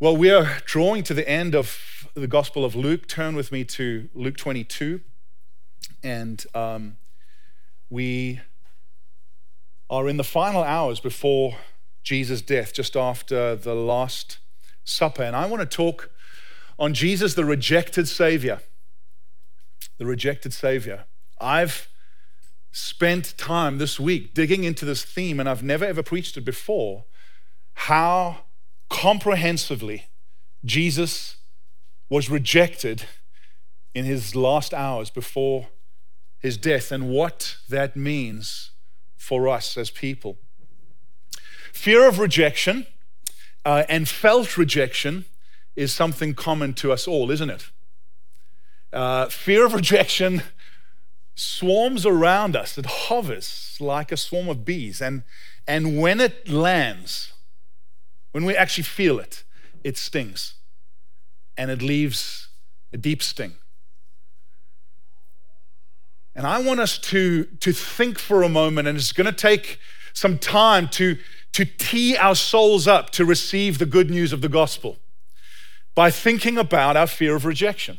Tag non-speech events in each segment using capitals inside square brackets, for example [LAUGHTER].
Well, we are drawing to the end of the Gospel of Luke. Turn with me to Luke 22. And um, we are in the final hours before Jesus' death, just after the Last Supper. And I want to talk on Jesus, the rejected Savior. The rejected Savior. I've spent time this week digging into this theme, and I've never ever preached it before. How comprehensively Jesus was rejected in his last hours before his death and what that means for us as people. Fear of rejection uh, and felt rejection is something common to us all, isn't it? Uh, fear of rejection swarms around us, it hovers like a swarm of bees. And, and when it lands, when we actually feel it, it stings and it leaves a deep sting. And I want us to, to think for a moment, and it's going to take some time to, to tee our souls up to receive the good news of the gospel by thinking about our fear of rejection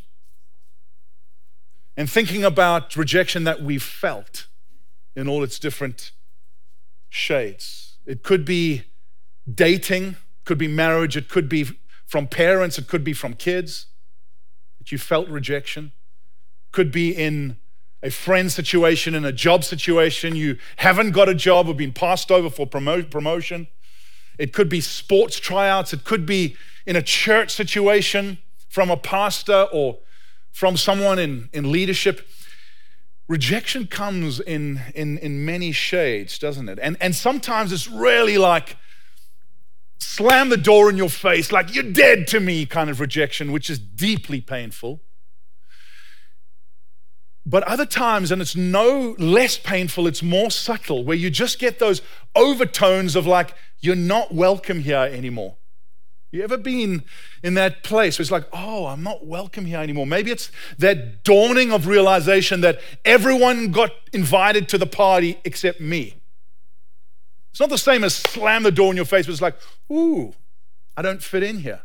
and thinking about rejection that we've felt in all its different shades. It could be dating, could be marriage, it could be from parents, it could be from kids that you felt rejection, could be in a friend situation, in a job situation, you haven't got a job or been passed over for promo- promotion. It could be sports tryouts, it could be in a church situation from a pastor or from someone in, in leadership. Rejection comes in, in, in many shades, doesn't it? And, and sometimes it's really like slam the door in your face, like you're dead to me kind of rejection, which is deeply painful. But other times, and it's no less painful, it's more subtle, where you just get those overtones of like, you're not welcome here anymore. You ever been in that place where it's like, oh, I'm not welcome here anymore? Maybe it's that dawning of realization that everyone got invited to the party except me. It's not the same as slam the door in your face, but it's like, ooh, I don't fit in here.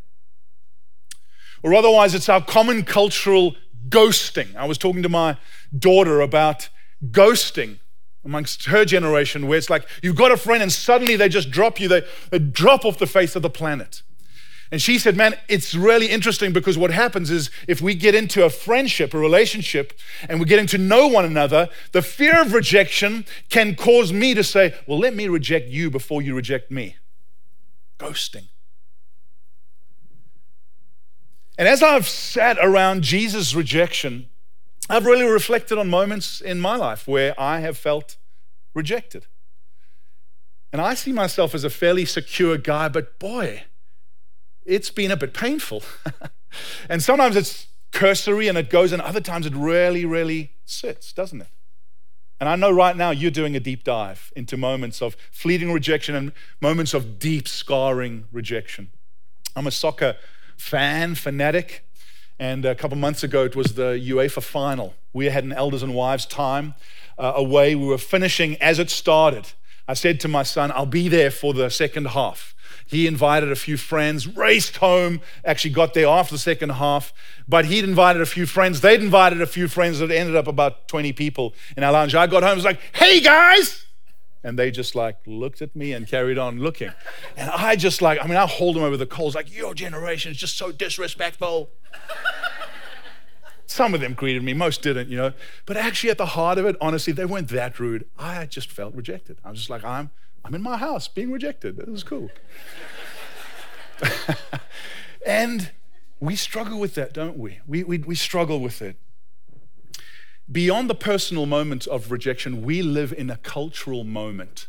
Or otherwise, it's our common cultural ghosting. I was talking to my daughter about ghosting amongst her generation, where it's like you've got a friend and suddenly they just drop you, they, they drop off the face of the planet. And she said, Man, it's really interesting because what happens is if we get into a friendship, a relationship, and we're getting to know one another, the fear of rejection can cause me to say, Well, let me reject you before you reject me. Ghosting. And as I've sat around Jesus' rejection, I've really reflected on moments in my life where I have felt rejected. And I see myself as a fairly secure guy, but boy, it's been a bit painful. [LAUGHS] and sometimes it's cursory and it goes, and other times it really, really sits, doesn't it? And I know right now you're doing a deep dive into moments of fleeting rejection and moments of deep scarring rejection. I'm a soccer fan, fanatic. And a couple months ago, it was the UEFA final. We had an elders and wives time uh, away. We were finishing as it started. I said to my son, I'll be there for the second half. He invited a few friends, raced home, actually got there after the second half, but he'd invited a few friends. They'd invited a few friends that ended up about 20 people in our lounge. I got home, was like, hey guys, and they just like looked at me and carried on looking. And I just like, I mean, I hold them over the coals, like, your generation is just so disrespectful. Some of them greeted me, most didn't, you know. But actually, at the heart of it, honestly, they weren't that rude. I just felt rejected. I was just like, I'm, I'm in my house being rejected. This is cool. [LAUGHS] and we struggle with that, don't we? We, we? we struggle with it. Beyond the personal moment of rejection, we live in a cultural moment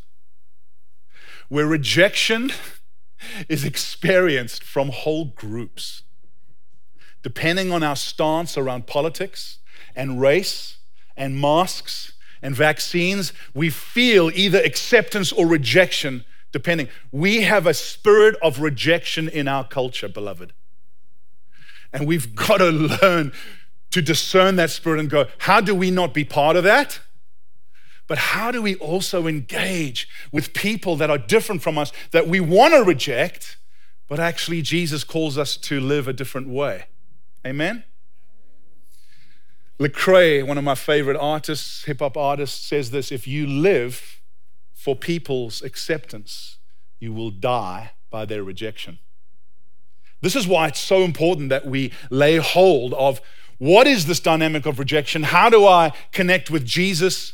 where rejection [LAUGHS] is experienced from whole groups. Depending on our stance around politics and race and masks and vaccines, we feel either acceptance or rejection, depending. We have a spirit of rejection in our culture, beloved. And we've got to learn to discern that spirit and go, how do we not be part of that? But how do we also engage with people that are different from us that we want to reject, but actually, Jesus calls us to live a different way. Amen? Lecrae, one of my favorite artists, hip hop artists, says this if you live for people's acceptance, you will die by their rejection. This is why it's so important that we lay hold of what is this dynamic of rejection? How do I connect with Jesus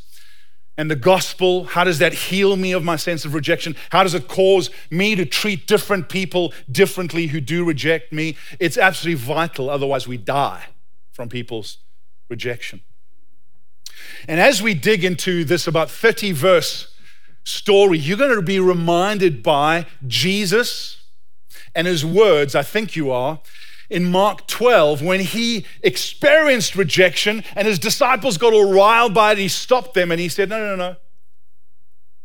and the gospel? How does that heal me of my sense of rejection? How does it cause me to treat different people differently who do reject me? It's absolutely vital, otherwise, we die from people's rejection. And as we dig into this about 30 verse story, you're going to be reminded by Jesus and his words, I think you are, in Mark 12 when he experienced rejection and his disciples got all riled by it. He stopped them and he said, No, no, no.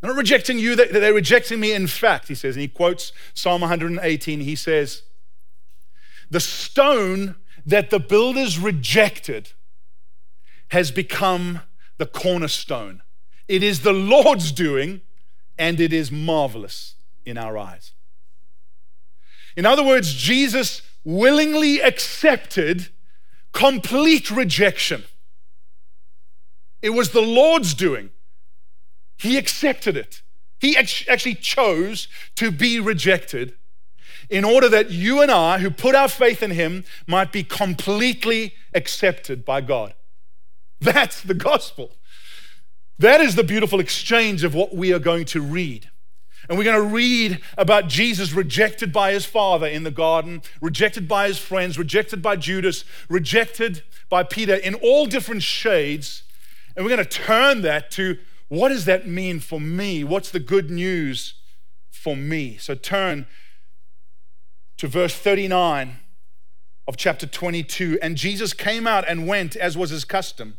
I'm not rejecting you, they're rejecting me in fact, he says. And he quotes Psalm 118. He says, The stone that the builders rejected has become the cornerstone. It is the Lord's doing, and it is marvelous in our eyes. In other words, Jesus willingly accepted complete rejection. It was the Lord's doing. He accepted it. He actually chose to be rejected in order that you and I, who put our faith in Him, might be completely accepted by God. That's the gospel. That is the beautiful exchange of what we are going to read. And we're going to read about Jesus rejected by his father in the garden, rejected by his friends, rejected by Judas, rejected by Peter in all different shades. And we're going to turn that to what does that mean for me? What's the good news for me? So turn to verse 39 of chapter 22. And Jesus came out and went, as was his custom,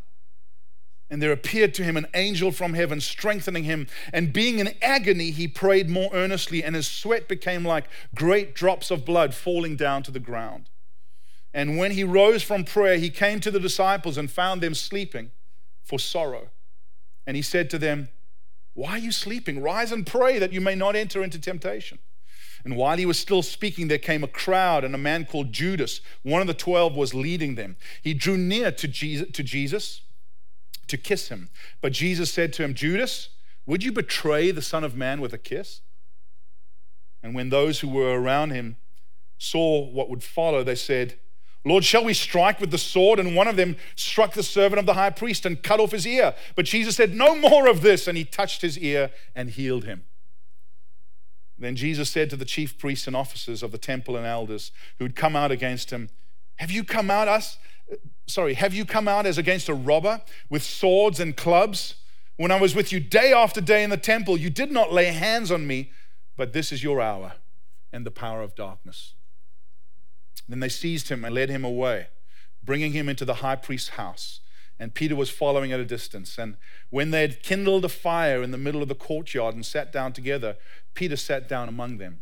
And there appeared to him an angel from heaven, strengthening him. And being in agony, he prayed more earnestly, and his sweat became like great drops of blood falling down to the ground. And when he rose from prayer, he came to the disciples and found them sleeping for sorrow. And he said to them, Why are you sleeping? Rise and pray that you may not enter into temptation. And while he was still speaking, there came a crowd, and a man called Judas, one of the twelve, was leading them. He drew near to Jesus, to, Jesus to kiss him. But Jesus said to him, Judas, would you betray the Son of Man with a kiss? And when those who were around him saw what would follow, they said, Lord, shall we strike with the sword? And one of them struck the servant of the high priest and cut off his ear. But Jesus said, No more of this. And he touched his ear and healed him. Then Jesus said to the chief priests and officers of the temple and elders who had come out against him, Have you come out us? Sorry, have you come out as against a robber with swords and clubs? When I was with you day after day in the temple, you did not lay hands on me, but this is your hour and the power of darkness. Then they seized him and led him away, bringing him into the high priest's house. And Peter was following at a distance. And when they had kindled a fire in the middle of the courtyard and sat down together, Peter sat down among them.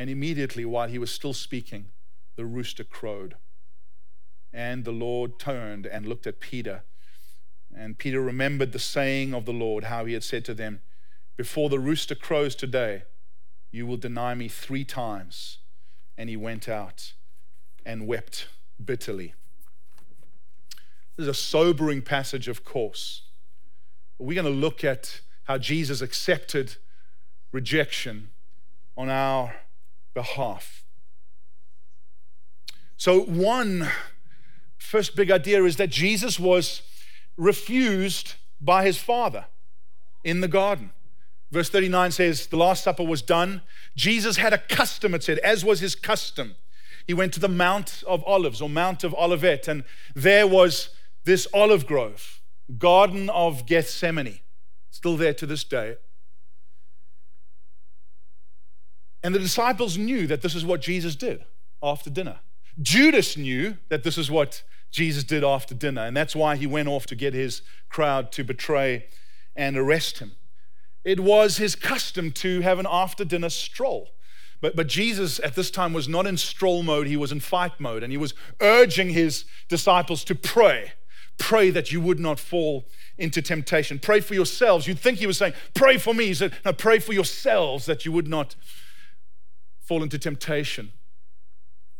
And immediately, while he was still speaking, the rooster crowed. And the Lord turned and looked at Peter. And Peter remembered the saying of the Lord, how he had said to them, Before the rooster crows today, you will deny me three times. And he went out and wept bitterly. This is a sobering passage, of course. We're going to look at how Jesus accepted rejection on our behalf. So, one first big idea is that Jesus was refused by his father. in the garden. Verse 39 says, The Last Supper was done. Jesus had a custom, it said, as was his custom. He went to the Mount of Olives or Mount of Olivet, and there was this olive grove, Garden of Gethsemane, still there to this day. And the disciples knew that this is what Jesus did after dinner. Judas knew that this is what Jesus did after dinner, and that's why he went off to get his crowd to betray and arrest him. It was his custom to have an after dinner stroll. But, but Jesus at this time was not in stroll mode, he was in fight mode, and he was urging his disciples to pray. Pray that you would not fall into temptation. Pray for yourselves. You'd think he was saying, Pray for me. He said, No, pray for yourselves that you would not fall into temptation.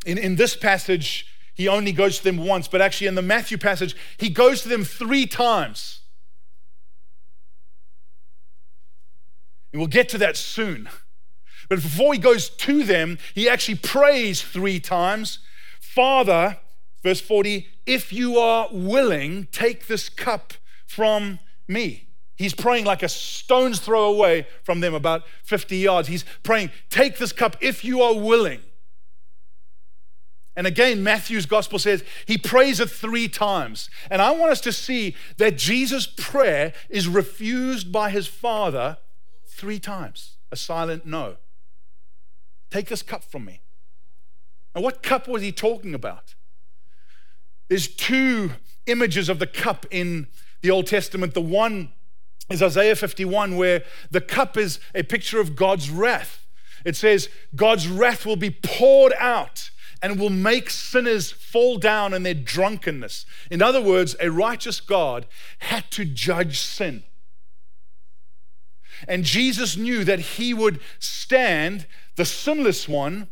In, in this passage, he only goes to them once, but actually in the Matthew passage, he goes to them three times. And we'll get to that soon. But before he goes to them, he actually prays three times Father, verse 40, if you are willing, take this cup from me. He's praying like a stone's throw away from them, about 50 yards. He's praying, Take this cup if you are willing. And again, Matthew's gospel says he prays it three times. And I want us to see that Jesus' prayer is refused by his Father three times a silent no. Take this cup from me. Now, what cup was he talking about? There's two images of the cup in the Old Testament. The one is Isaiah 51, where the cup is a picture of God's wrath. It says, God's wrath will be poured out and will make sinners fall down in their drunkenness. In other words, a righteous God had to judge sin. And Jesus knew that he would stand, the sinless one,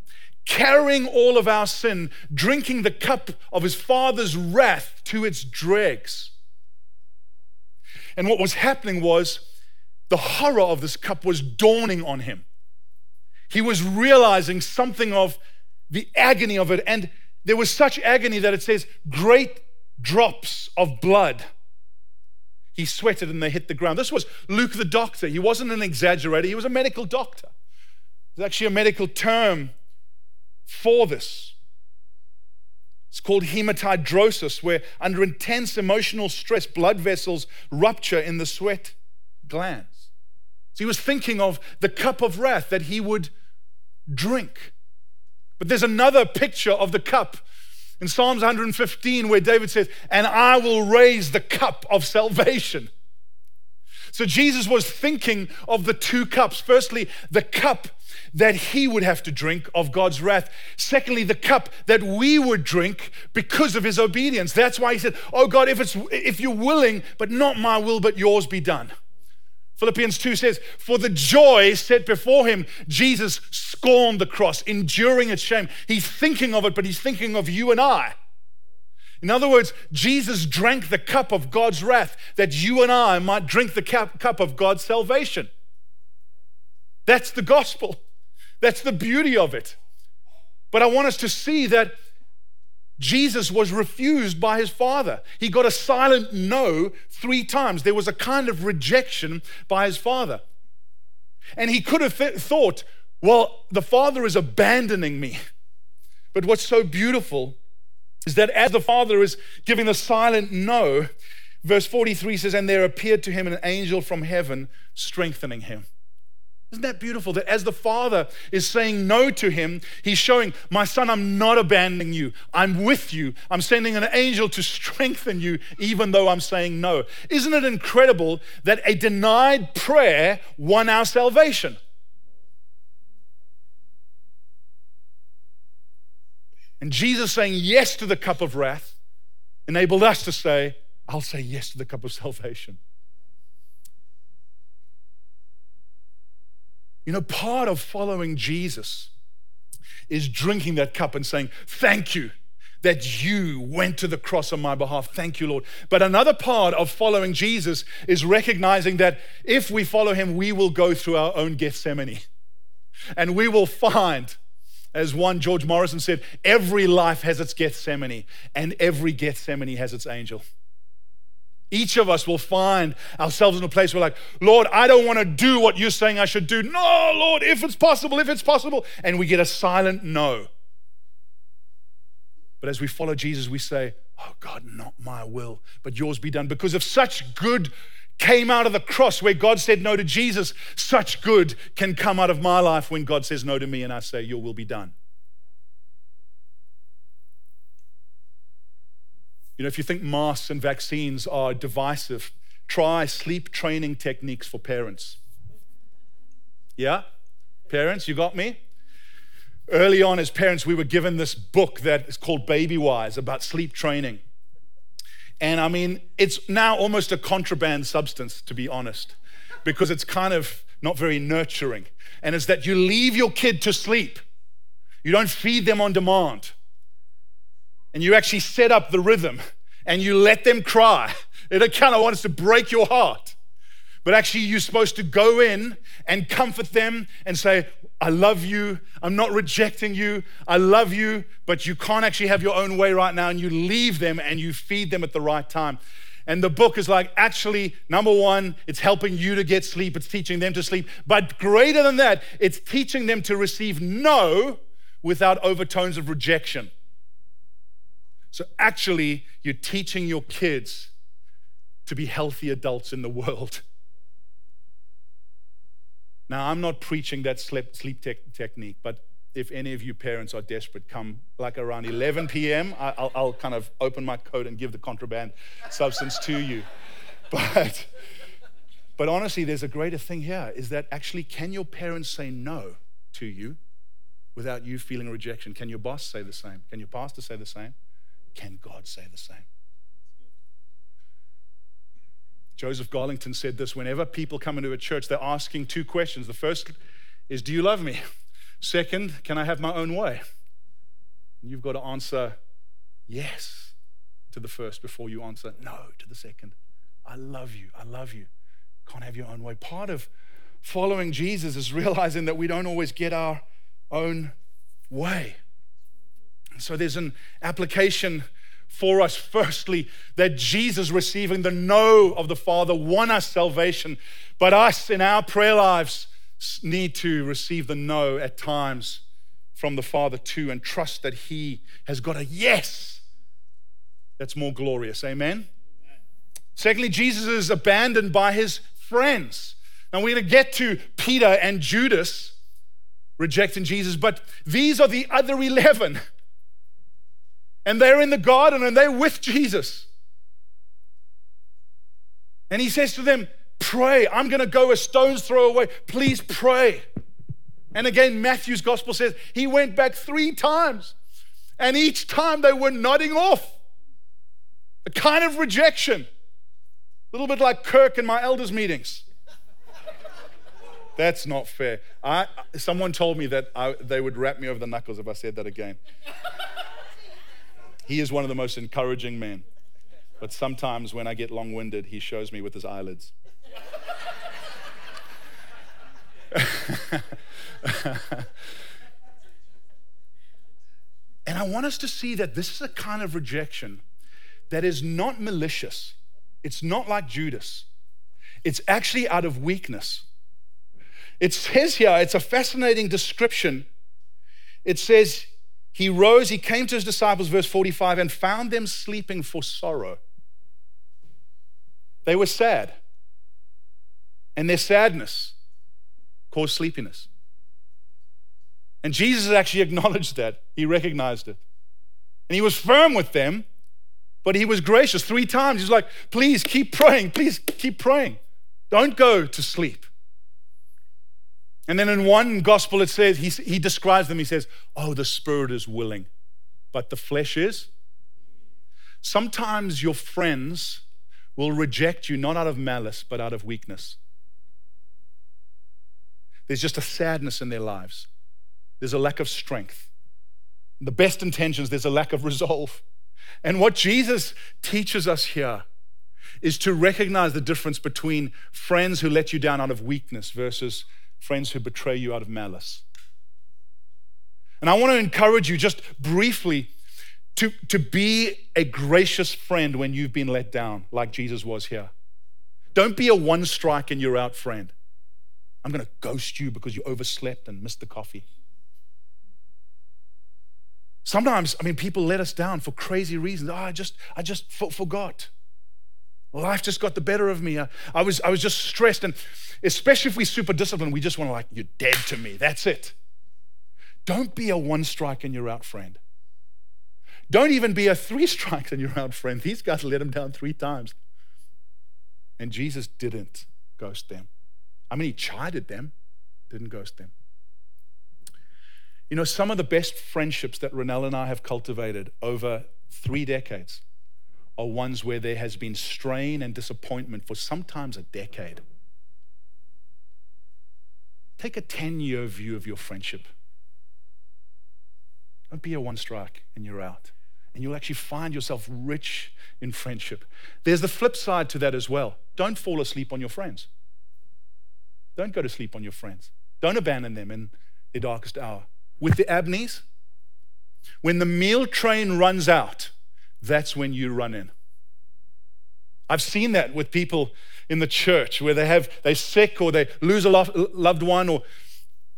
carrying all of our sin, drinking the cup of his Father's wrath to its dregs. And what was happening was the horror of this cup was dawning on him. He was realizing something of the agony of it. And there was such agony that it says, great drops of blood. He sweated and they hit the ground. This was Luke the doctor. He wasn't an exaggerator, he was a medical doctor. There's actually a medical term for this. It's called hematidrosis, where under intense emotional stress, blood vessels rupture in the sweat glands. So he was thinking of the cup of wrath that he would drink. But there's another picture of the cup in Psalms 115 where David says, And I will raise the cup of salvation. So Jesus was thinking of the two cups. Firstly, the cup that he would have to drink of God's wrath. Secondly, the cup that we would drink because of his obedience. That's why he said, Oh God, if it's if you're willing, but not my will, but yours be done. Philippians 2 says, For the joy set before him, Jesus scorned the cross, enduring its shame. He's thinking of it, but he's thinking of you and I. In other words, Jesus drank the cup of God's wrath that you and I might drink the cup of God's salvation. That's the gospel. That's the beauty of it. But I want us to see that Jesus was refused by his father. He got a silent no three times. There was a kind of rejection by his father. And he could have thought, well, the father is abandoning me. But what's so beautiful is that as the father is giving the silent no, verse 43 says, And there appeared to him an angel from heaven strengthening him. Isn't that beautiful that as the Father is saying no to him, he's showing, My son, I'm not abandoning you. I'm with you. I'm sending an angel to strengthen you, even though I'm saying no. Isn't it incredible that a denied prayer won our salvation? And Jesus saying yes to the cup of wrath enabled us to say, I'll say yes to the cup of salvation. You know, part of following Jesus is drinking that cup and saying, Thank you that you went to the cross on my behalf. Thank you, Lord. But another part of following Jesus is recognizing that if we follow him, we will go through our own Gethsemane. And we will find, as one George Morrison said, every life has its Gethsemane, and every Gethsemane has its angel. Each of us will find ourselves in a place where, like, Lord, I don't want to do what you're saying I should do. No, Lord, if it's possible, if it's possible. And we get a silent no. But as we follow Jesus, we say, Oh God, not my will, but yours be done. Because if such good came out of the cross where God said no to Jesus, such good can come out of my life when God says no to me and I say, Your will be done. You know, if you think masks and vaccines are divisive, try sleep training techniques for parents. Yeah? Parents, you got me? Early on, as parents, we were given this book that is called Baby Wise about sleep training. And I mean, it's now almost a contraband substance, to be honest, because it's kind of not very nurturing. And it's that you leave your kid to sleep, you don't feed them on demand and you actually set up the rhythm and you let them cry, [LAUGHS] it kind of wants to break your heart. But actually, you're supposed to go in and comfort them and say, I love you. I'm not rejecting you. I love you, but you can't actually have your own way right now. And you leave them and you feed them at the right time. And the book is like, actually, number one, it's helping you to get sleep, it's teaching them to sleep. But greater than that, it's teaching them to receive no without overtones of rejection. So actually, you're teaching your kids to be healthy adults in the world. Now, I'm not preaching that sleep, sleep te- technique, but if any of you parents are desperate, come like around 11 p.m. I'll, I'll kind of open my coat and give the contraband substance to you. [LAUGHS] But, but honestly, there's a greater thing here is that actually, can your parents say no to you without you feeling rejection? Can your boss say the same? Can your pastor say the same? Can God say the same? Joseph Garlington said this whenever people come into a church, they're asking two questions. The first is, Do you love me? Second, can I have my own way? And you've got to answer yes to the first before you answer no to the second. I love you. I love you. Can't have your own way. Part of following Jesus is realizing that we don't always get our own way. So there's an application for us, firstly, that Jesus receiving the no of the Father won us salvation, but us in our prayer lives need to receive the no at times from the Father too and trust that He has got a yes that's more glorious. Amen? Secondly, Jesus is abandoned by his friends. Now we're going to get to Peter and Judas rejecting Jesus, but these are the other 11 and they're in the garden and they're with Jesus. And he says to them, Pray. I'm going to go a stone's throw away. Please pray. And again, Matthew's gospel says he went back three times. And each time they were nodding off. A kind of rejection. A little bit like Kirk in my elders' meetings. That's not fair. I, someone told me that I, they would rap me over the knuckles if I said that again. He is one of the most encouraging men. But sometimes when I get long winded, he shows me with his eyelids. [LAUGHS] and I want us to see that this is a kind of rejection that is not malicious. It's not like Judas. It's actually out of weakness. It says here, it's a fascinating description. It says, he rose, he came to his disciples, verse 45, and found them sleeping for sorrow. They were sad. And their sadness caused sleepiness. And Jesus actually [LAUGHS] acknowledged that. He recognized it. And he was firm with them, but he was gracious. Three times, he's like, please keep praying, please keep praying. Don't go to sleep. And then in one gospel, it says, he, he describes them, he says, Oh, the spirit is willing, but the flesh is. Sometimes your friends will reject you not out of malice, but out of weakness. There's just a sadness in their lives, there's a lack of strength. The best intentions, there's a lack of resolve. And what Jesus teaches us here is to recognize the difference between friends who let you down out of weakness versus friends who betray you out of malice. And I want to encourage you just briefly to, to be a gracious friend when you've been let down, like Jesus was here. Don't be a one strike and you're out friend. I'm going to ghost you because you overslept and missed the coffee. Sometimes, I mean, people let us down for crazy reasons. Oh, I just, I just forgot. Life just got the better of me. I, I, was, I was just stressed. And especially if we're super disciplined, we just want to, like, you're dead to me. That's it. Don't be a one strike and you're out friend. Don't even be a three [LAUGHS] strikes and you're out friend. These guys let him down three times. And Jesus didn't ghost them. I mean, he chided them, didn't ghost them. You know, some of the best friendships that Ronell and I have cultivated over three decades are ones where there has been strain and disappointment for sometimes a decade. Take a 10 year view of your friendship. Don't be a one strike and you're out. And you'll actually find yourself rich in friendship. There's the flip side to that as well. Don't fall asleep on your friends. Don't go to sleep on your friends. Don't abandon them in their darkest hour. With the Abneys, when the meal train runs out, that's when you run in. I've seen that with people in the church where they have they're sick or they lose a loved one or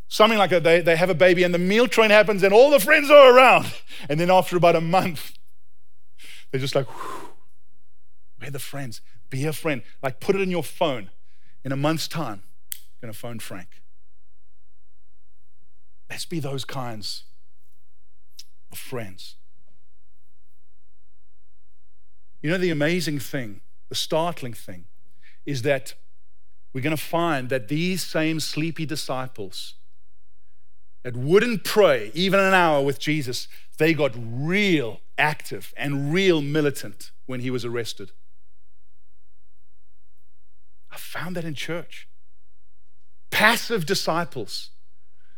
something like that. They, they have a baby and the meal train happens and all the friends are around. And then after about a month, they're just like, where the friends? Be a friend. Like put it in your phone. In a month's time, I'm to phone Frank. Let's be those kinds of friends. You know, the amazing thing, the startling thing, is that we're going to find that these same sleepy disciples that wouldn't pray even an hour with Jesus, they got real active and real militant when he was arrested. I found that in church. Passive disciples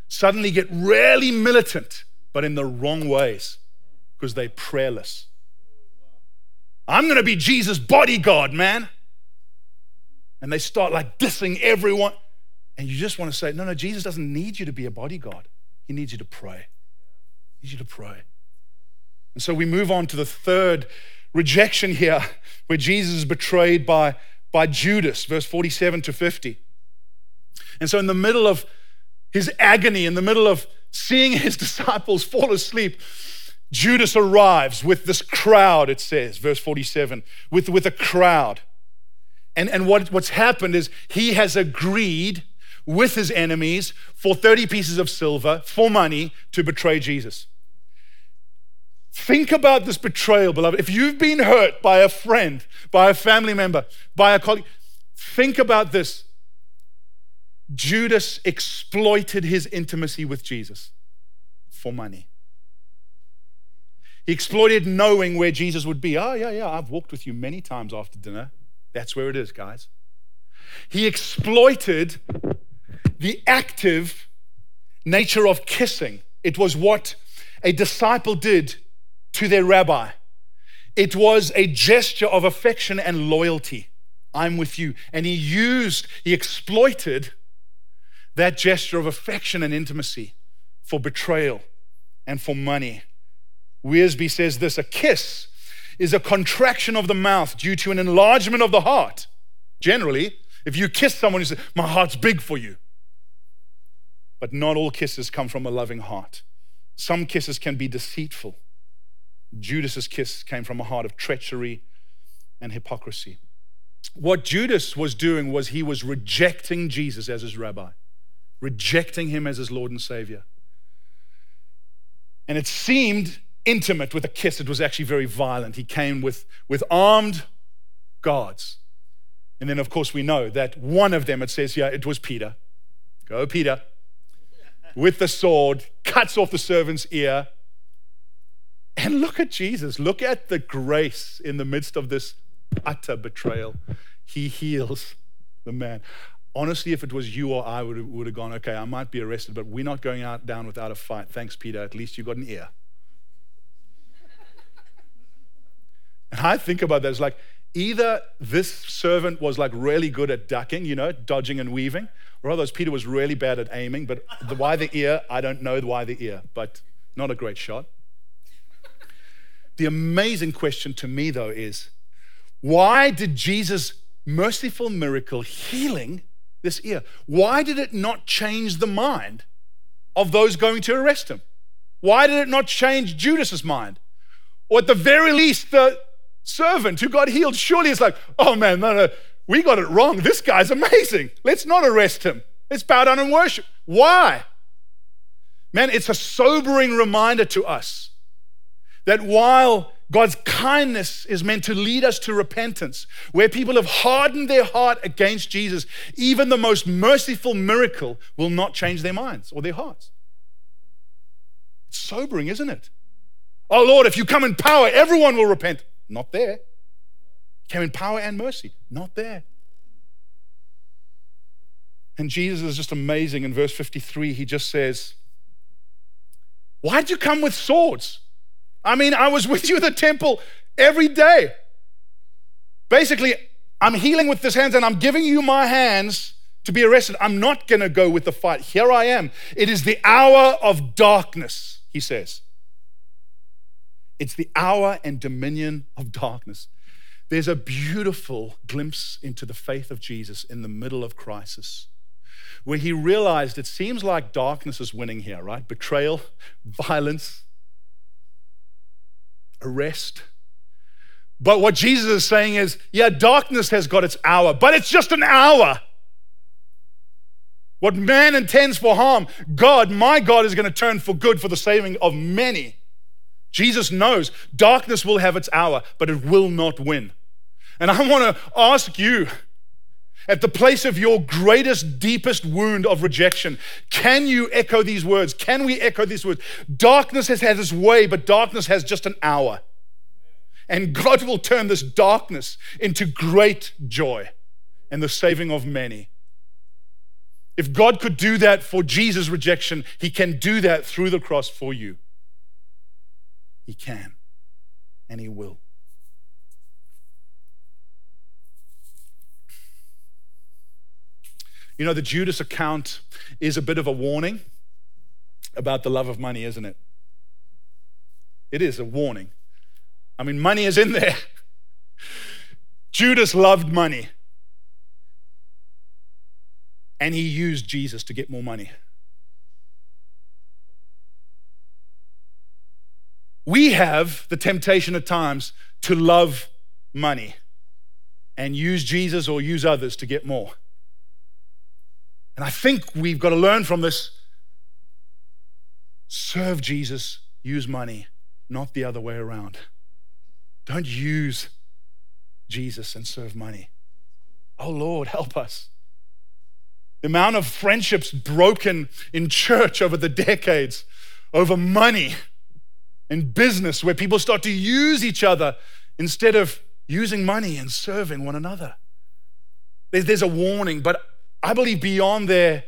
suddenly get really militant, but in the wrong ways because they're prayerless. I'm going to be Jesus' bodyguard, man. And they start like dissing everyone. And you just want to say, no, no, Jesus doesn't need you to be a bodyguard. He needs you to pray. He needs you to pray. And so we move on to the third rejection here, where Jesus is betrayed by, by Judas, verse 47 to 50. And so, in the middle of his agony, in the middle of seeing [LAUGHS] his disciples fall asleep, Judas arrives with this crowd, it says, verse 47, with, with a crowd. And, and what, what's happened is he has agreed with his enemies for 30 pieces of silver for money to betray Jesus. Think about this betrayal, beloved. If you've been hurt by a friend, by a family member, by a colleague, think about this. Judas exploited his intimacy with Jesus for money. He exploited knowing where Jesus would be. Oh, yeah, yeah, I've walked with you many times after dinner. That's where it is, guys. He exploited the active nature of kissing. It was what a disciple did to their rabbi. It was a gesture of affection and loyalty. I'm with you. And he used, he exploited that gesture of affection and intimacy for betrayal and for money. Wiersbe says this a kiss is a contraction of the mouth due to an enlargement of the heart. Generally, if you kiss someone, you say, My heart's big for you. But not all kisses come from a loving heart. Some kisses can be deceitful. Judas's kiss came from a heart of treachery and hypocrisy. What Judas was doing was he was rejecting Jesus as his rabbi, rejecting him as his Lord and Savior. And it seemed intimate with a kiss, it was actually very violent. He came with, with armed guards. And then, of course, we know that one of them, it says here, it was Peter. Go, Peter with the sword, cuts off the servant's ear. And look at Jesus. Look at the grace in the midst of this utter betrayal. He heals the man. Honestly, if it was you or I, would have, would have gone, okay, I might be arrested, but we're not going out down without a fight. Thanks, Peter. At least you got an ear. And I think about that. as like either this servant was like really good at ducking, you know, dodging and weaving, or otherwise, Peter was really bad at aiming, but the, why the ear, I don't know why the ear, but not a great shot. The amazing question to me, though, is why did Jesus' merciful miracle healing this ear, why did it not change the mind of those going to arrest him? Why did it not change Judas's mind? Or at the very least, the servant who got healed, surely is like, oh man, no, no, we got it wrong. This guy's amazing. Let's not arrest him. Let's bow down and worship. Why? Man, it's a sobering reminder to us that while God's kindness is meant to lead us to repentance, where people have hardened their heart against Jesus, even the most merciful miracle will not change their minds or their hearts. It's sobering, isn't it? Oh Lord, if you come in power, everyone will repent. Not there. Came in power and mercy. Not there. And Jesus is just amazing. In verse 53, he just says, Why'd you come with swords? I mean, I was with you at the temple every day. Basically, I'm healing with this hands and I'm giving you my hands to be arrested. I'm not going to go with the fight. Here I am. It is the hour of darkness, he says. It's the hour and dominion of darkness. There's a beautiful glimpse into the faith of Jesus in the middle of crisis where he realized it seems like darkness is winning here, right? Betrayal, [LAUGHS] violence, arrest. But what Jesus is saying is, yeah, darkness has got its hour, but it's just an hour. What man intends for harm, God, my God, is going to turn for good for the saving of many. Jesus knows darkness will have its hour, but it will not win. And I want to ask you, at the place of your greatest, deepest wound of rejection, can you echo these words? Can we echo these words? Darkness has had its way, but darkness has just an hour. And God will turn this darkness into great joy and the saving of many. If God could do that for Jesus' rejection, He can do that through the cross for you. He can, and He will. You know, the Judas account is a bit of a warning about the love of money, isn't it? It is a warning. I mean, money is in there. [LAUGHS] Judas loved money. And he used Jesus to get more money. We have the temptation at times to love money and use Jesus or use others to get more. And I think we've got to learn from this serve Jesus, use money, not the other way around. Don't use Jesus and serve money. Oh Lord, help us. The amount of friendships broken in church over the decades over money and business, where people start to use each other instead of using money and serving one another. There's a warning, but I believe beyond there,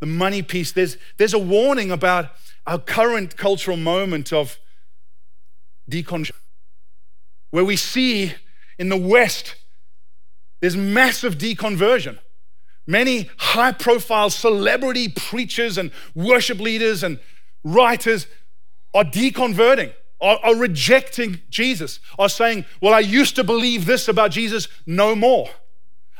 the money piece, there's, there's a warning about our current cultural moment of deconstruction, where we see in the West, there's massive deconversion. Many high profile celebrity preachers and worship leaders and writers are deconverting, are, are rejecting Jesus, are saying, Well, I used to believe this about Jesus, no more.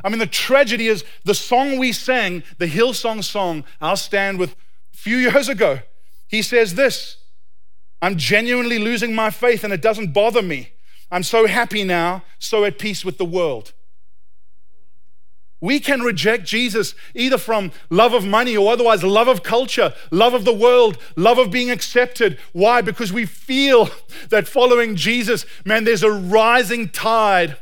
I mean, the tragedy is the song we sang, the Hillsong song, I'll stand with a few years ago. He says this I'm genuinely losing my faith and it doesn't bother me. I'm so happy now, so at peace with the world. We can reject Jesus either from love of money or otherwise love of culture, love of the world, love of being accepted. Why? Because we feel [LAUGHS] that following Jesus, man, there's a rising tide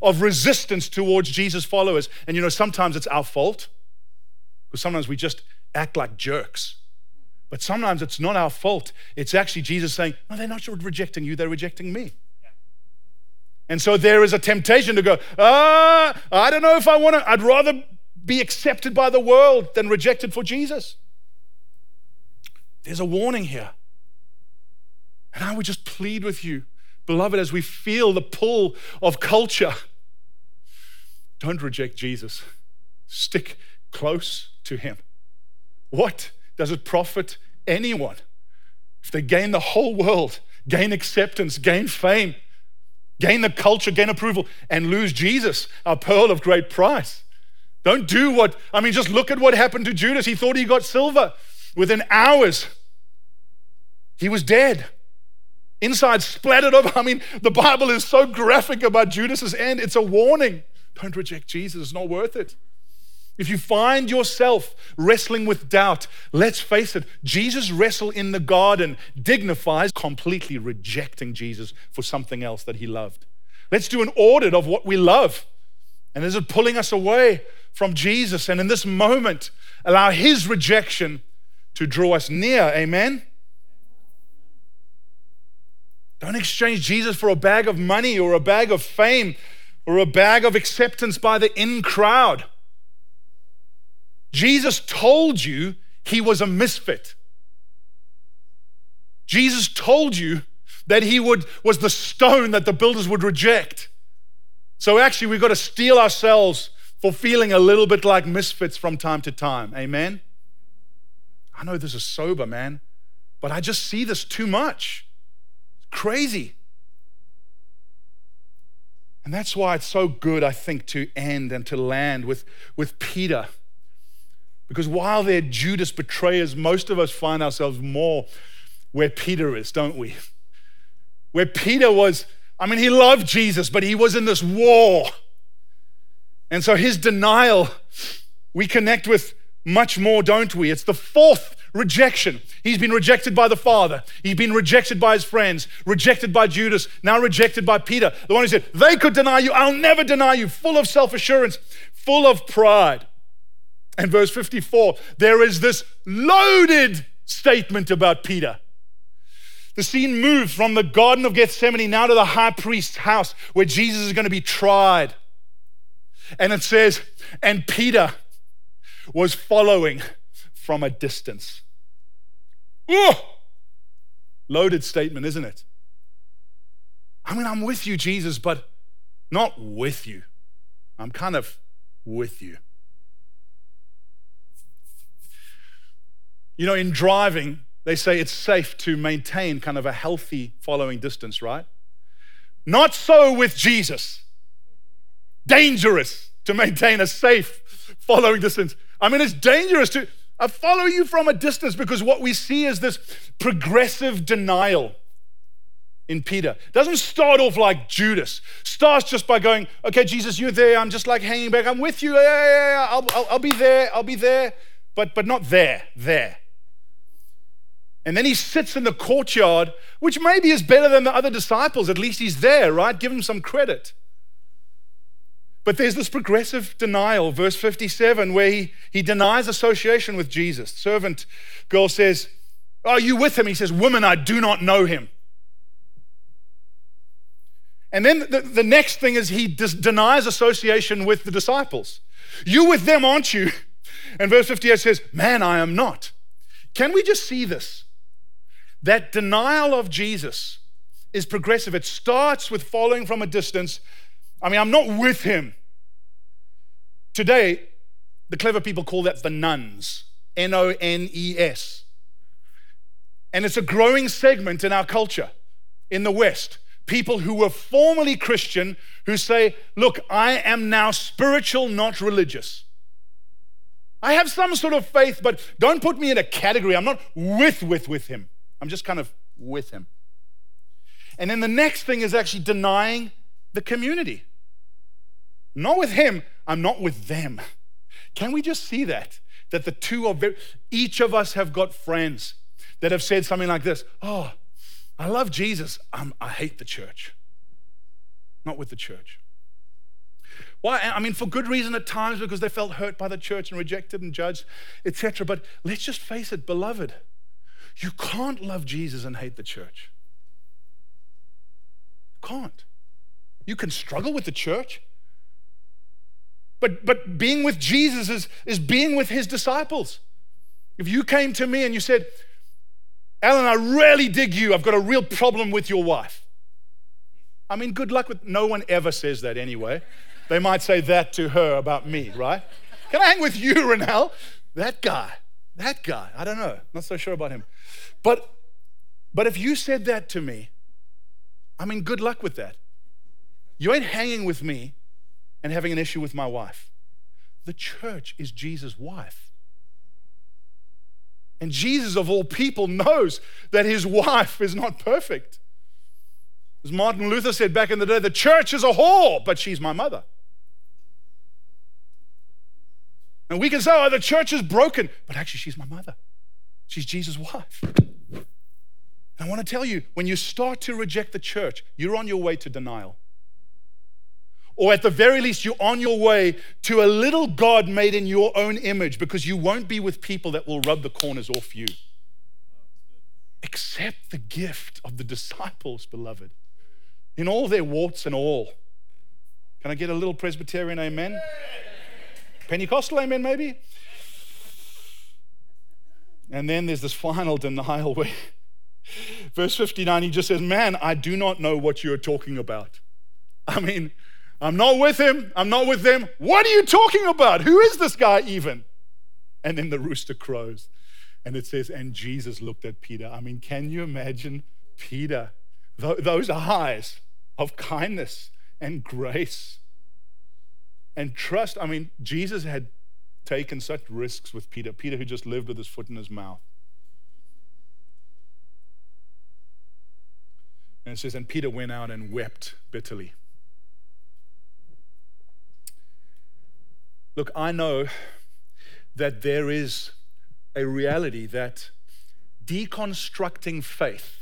of resistance towards Jesus' followers. And you know, sometimes it's our fault because sometimes we just act like jerks. But sometimes it's not our fault. It's actually Jesus saying, No, they're not rejecting you, they're rejecting me. And so there is a temptation to go, ah, I don't know if I want to, I'd rather be accepted by the world than rejected for Jesus. There's a warning here. And I would just plead with you, beloved, as we feel the pull of culture don't reject Jesus. Stick close to him. What does it profit anyone if they gain the whole world gain acceptance, gain fame, gain the culture, gain approval, and lose Jesus, our pearl of great price. Don't do what, I mean, just look at what happened to Judas. He thought he got silver. Within hours, he was dead. Inside splattered over. I mean, the Bible is so graphic about Judas's end. It's a warning. Don't reject Jesus, it's not worth it. If you find yourself wrestling with doubt, let's face it, Jesus' wrestle in the garden dignifies completely rejecting Jesus for something else that he loved. Let's do an audit of what we love. And is it pulling us away from Jesus? And in this moment, allow his rejection to draw us near. Amen? Don't exchange Jesus for a bag of money or a bag of fame or a bag of acceptance by the in crowd. Jesus told you he was a misfit. Jesus told you that he would, was the stone that the builders would reject. So actually, we've got to steel ourselves for feeling a little bit like misfits from time to time. Amen? I know this is sober, man, but I just see this too much. crazy. And that's why it's so good, I think, to end and to land with, with Peter. Because while they're Judas betrayers, most of us find ourselves more where Peter is, don't we? Where Peter was, I mean, he loved Jesus, but he was in this war. And so his denial, we connect with much more, don't we? It's the fourth rejection. He's been rejected by the Father. He's been rejected by his friends, rejected by Judas, now rejected by Peter, the one who said, They could deny you, I'll never deny you, full of self assurance, full of pride. And verse 54, there is this loaded statement about Peter. The scene moves from the Garden of Gethsemane now to the high priest's house where Jesus is going to be tried. And it says, and Peter was following from a distance. Oh, loaded statement, isn't it? I mean, I'm with you, Jesus, but not with you. I'm kind of with you. You know, in driving, they say it's safe to maintain kind of a healthy following distance, right? Not so with Jesus. Dangerous to maintain a safe following distance. I mean, it's dangerous to I follow you from a distance because what we see is this progressive denial in Peter. Doesn't start off like Judas. Starts just by going, okay, Jesus, you're there. I'm just like hanging back. I'm with you. Yeah, yeah, yeah. I'll, I'll, I'll be there. I'll be there. But, but not there, there. And then he sits in the courtyard, which maybe is better than the other disciples. At least he's there, right? Give him some credit. But there's this progressive denial, verse 57, where he, he denies association with Jesus. Servant girl says, Are you with him? He says, Woman, I do not know him. And then the, the next thing is he dis- denies association with the disciples. You with them, aren't you? And verse 58 says, Man, I am not. Can we just see this? That denial of Jesus is progressive. It starts with following from a distance. I mean, I'm not with him. Today, the clever people call that the nones N O N E S. And it's a growing segment in our culture in the West. People who were formerly Christian who say, Look, I am now spiritual, not religious. I have some sort of faith, but don't put me in a category. I'm not with, with, with him. I'm just kind of with him. And then the next thing is actually denying the community. Not with him, I'm not with them. Can we just see that? That the two are each of us have got friends that have said something like this Oh, I love Jesus, um, I hate the church. Not with the church. Why? I mean, for good reason at times because they felt hurt by the church and rejected and judged, etc. But let's just face it, beloved, you can't love Jesus and hate the church. You can't. You can struggle with the church. But, but being with Jesus is, is being with his disciples. If you came to me and you said, Alan, I really dig you, I've got a real problem with your wife. I mean, good luck with no one ever says that anyway. They might say that to her about me, right? Can I hang with you, Renelle? That guy, that guy, I don't know, not so sure about him. But But if you said that to me, I mean, good luck with that. You ain't hanging with me and having an issue with my wife. The church is Jesus' wife. And Jesus, of all people, knows that his wife is not perfect. As Martin Luther said back in the day, the church is a whore, but she's my mother. And we can say, oh, the church is broken, but actually, she's my mother. She's Jesus' wife. I want to tell you, when you start to reject the church, you're on your way to denial. Or at the very least, you're on your way to a little God made in your own image because you won't be with people that will rub the corners off you. Accept the gift of the disciples, beloved, in all their warts and all. Can I get a little Presbyterian amen? Pentecostal amen, maybe? And then there's this final [LAUGHS] denial where, verse 59, he just says, Man, I do not know what you're talking about. I mean, I'm not with him. I'm not with them. What are you talking about? Who is this guy even? And then the rooster crows. And it says, And Jesus looked at Peter. I mean, can you imagine Peter? those eyes of kindness and grace and trust. I mean, Jesus had taken such risks with Peter, Peter who just lived with his foot in his mouth. And it says, And Peter went out and wept bitterly. Look, I know that there is a reality that deconstructing faith.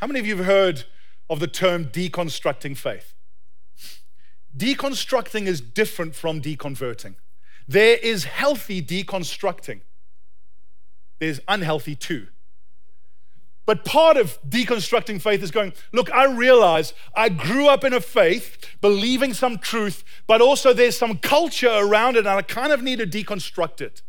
How many of you have heard of the term deconstructing faith? Deconstructing is different from deconverting. There is healthy deconstructing, there's unhealthy too. But part of deconstructing faith is going, look, I realize I grew up in a faith, believing some truth, but also there's some culture around it, and I kind of need to deconstruct it.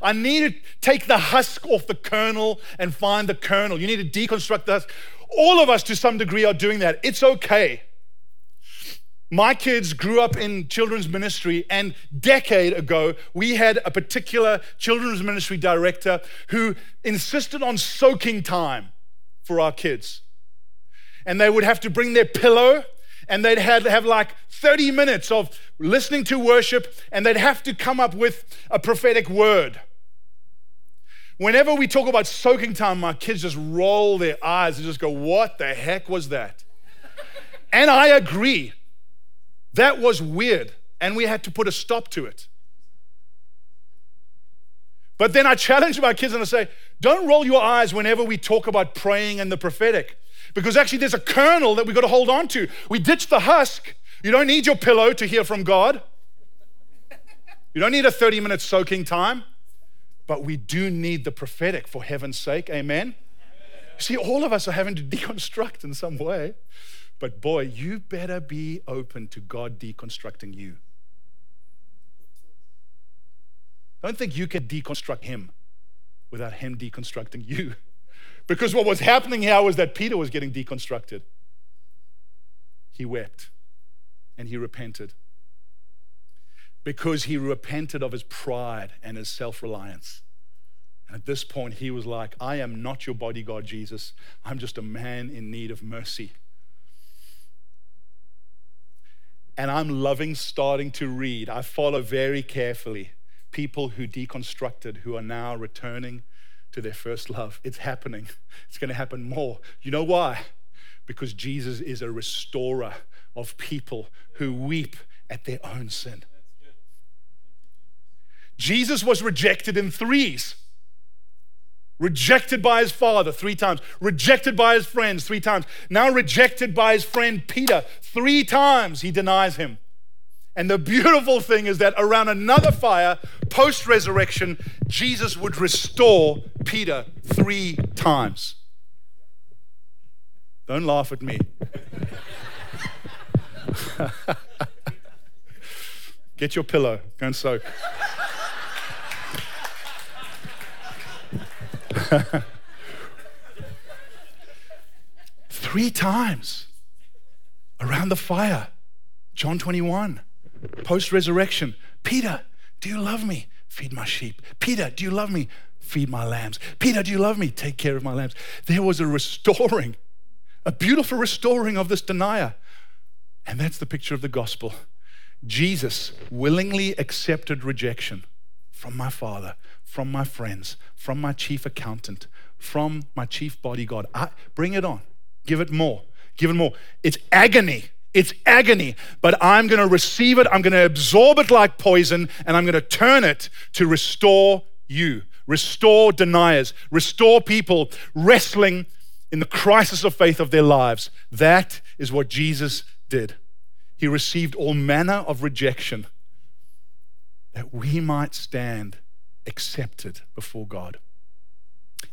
I need to take the husk off the kernel and find the kernel. You need to deconstruct the husk. All of us, to some degree, are doing that. It's okay. My kids grew up in children's ministry, and decade ago, we had a particular children's ministry director who insisted on soaking time for our kids. And they would have to bring their pillow, and they'd have, have like 30 minutes of listening to worship, and they'd have to come up with a prophetic word. Whenever we talk about soaking time, my kids just roll their eyes and just go, What the heck was that? and I agree. That was weird, and we had to put a stop to it. But then I challenge my kids and I say, don't roll your eyes whenever we talk about praying and the prophetic, because actually there's a kernel that we've got to hold on to. We ditch the husk. You don't need your pillow to hear from God. You don't need a 30 minute soaking time, but we do need the prophetic for heaven's sake. Amen. See, all of us are having to [LAUGHS] deconstruct in some way. But boy, you better be open to God deconstructing you. Don't think you can deconstruct Him without Him deconstructing you. [LAUGHS] Because what was happening here was that Peter was getting deconstructed. He wept and he repented. Because he repented of his pride and his self reliance. And at this point, he was like, I am not your bodyguard, Jesus. I'm just a man in need of mercy. And I'm loving starting to read. I follow very carefully people who deconstructed, who are now returning to their first love. It's happening. It's going to happen more. You know why? Because Jesus is a restorer of people who weep at their own sin. Jesus was rejected in threes rejected by his father three times, rejected by his friends three times, now rejected by his friend Peter three times. He denies him. And the beautiful thing is that around another fire, post resurrection, Jesus would restore Peter three times. Don't laugh at me. [LAUGHS] Get your pillow, go and soak. [LAUGHS] Three times around the fire. John 21, post resurrection. Peter, do you love me? Feed my sheep. Peter, do you love me? feed my lambs. Peter, do you love me? Take care of my lambs. There was a restoring, a beautiful restoring of this denier. And that's the picture of the gospel. Jesus willingly accepted rejection from my father, from my friends, from my chief accountant, from my chief bodyguard. I, bring it on. Give it more. Give it more. It's agony. It's agony, but I'm going to receive it. I'm going to absorb it like poison, and I'm going to turn it to restore you, restore deniers, restore people wrestling in the crisis of faith of their lives. That is what Jesus did. He received all manner of rejection that we might stand accepted before God.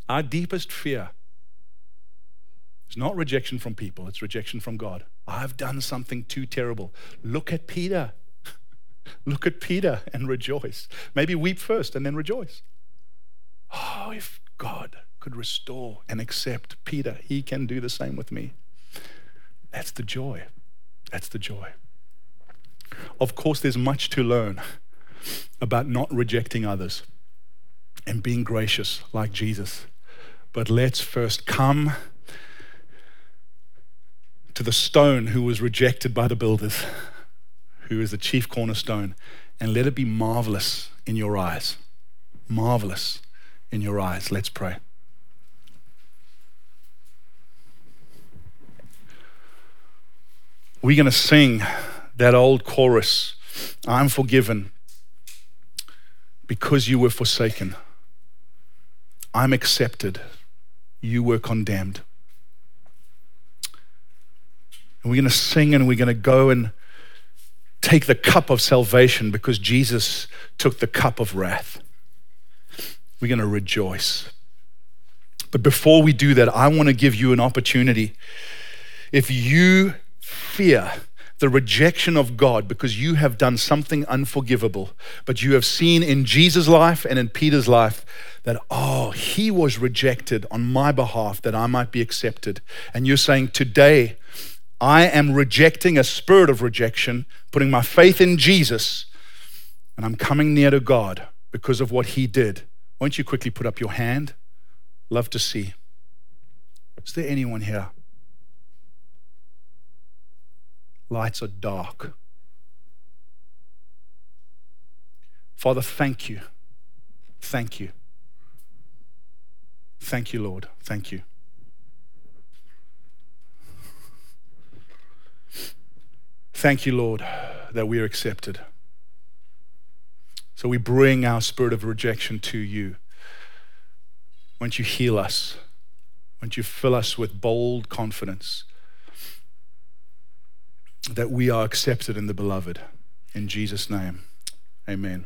Our deepest fear is not rejection from people, it's rejection from God. I've done something too terrible. Look at Peter. [LAUGHS] Look at Peter and rejoice. Maybe weep first and then rejoice. Oh, if God could restore and accept Peter, he can do the same with me. That's the joy. That's the joy. Of course, there's much to learn about not rejecting others and being gracious like Jesus. But let's first come to the stone who was rejected by the builders, who is the chief cornerstone, and let it be marvelous in your eyes. Marvelous in your eyes. Let's pray. We're going to sing that old chorus I'm forgiven because you were forsaken. I'm accepted. You were condemned. And we're going to sing and we're going to go and take the cup of salvation because Jesus took the cup of wrath. We're going to rejoice. But before we do that, I want to give you an opportunity. If you fear the rejection of God because you have done something unforgivable, but you have seen in Jesus' life and in Peter's life that, oh, he was rejected on my behalf that I might be accepted. And you're saying, today, I am rejecting a spirit of rejection, putting my faith in Jesus, and I'm coming near to God because of what he did. Won't you quickly put up your hand? Love to see. Is there anyone here? Lights are dark. Father, thank you. Thank you. Thank you, Lord. Thank you. Thank you, Lord, that we are accepted. So we bring our spirit of rejection to you. Won't you heal us? Won't you fill us with bold confidence? That we are accepted in the beloved. In Jesus' name, amen.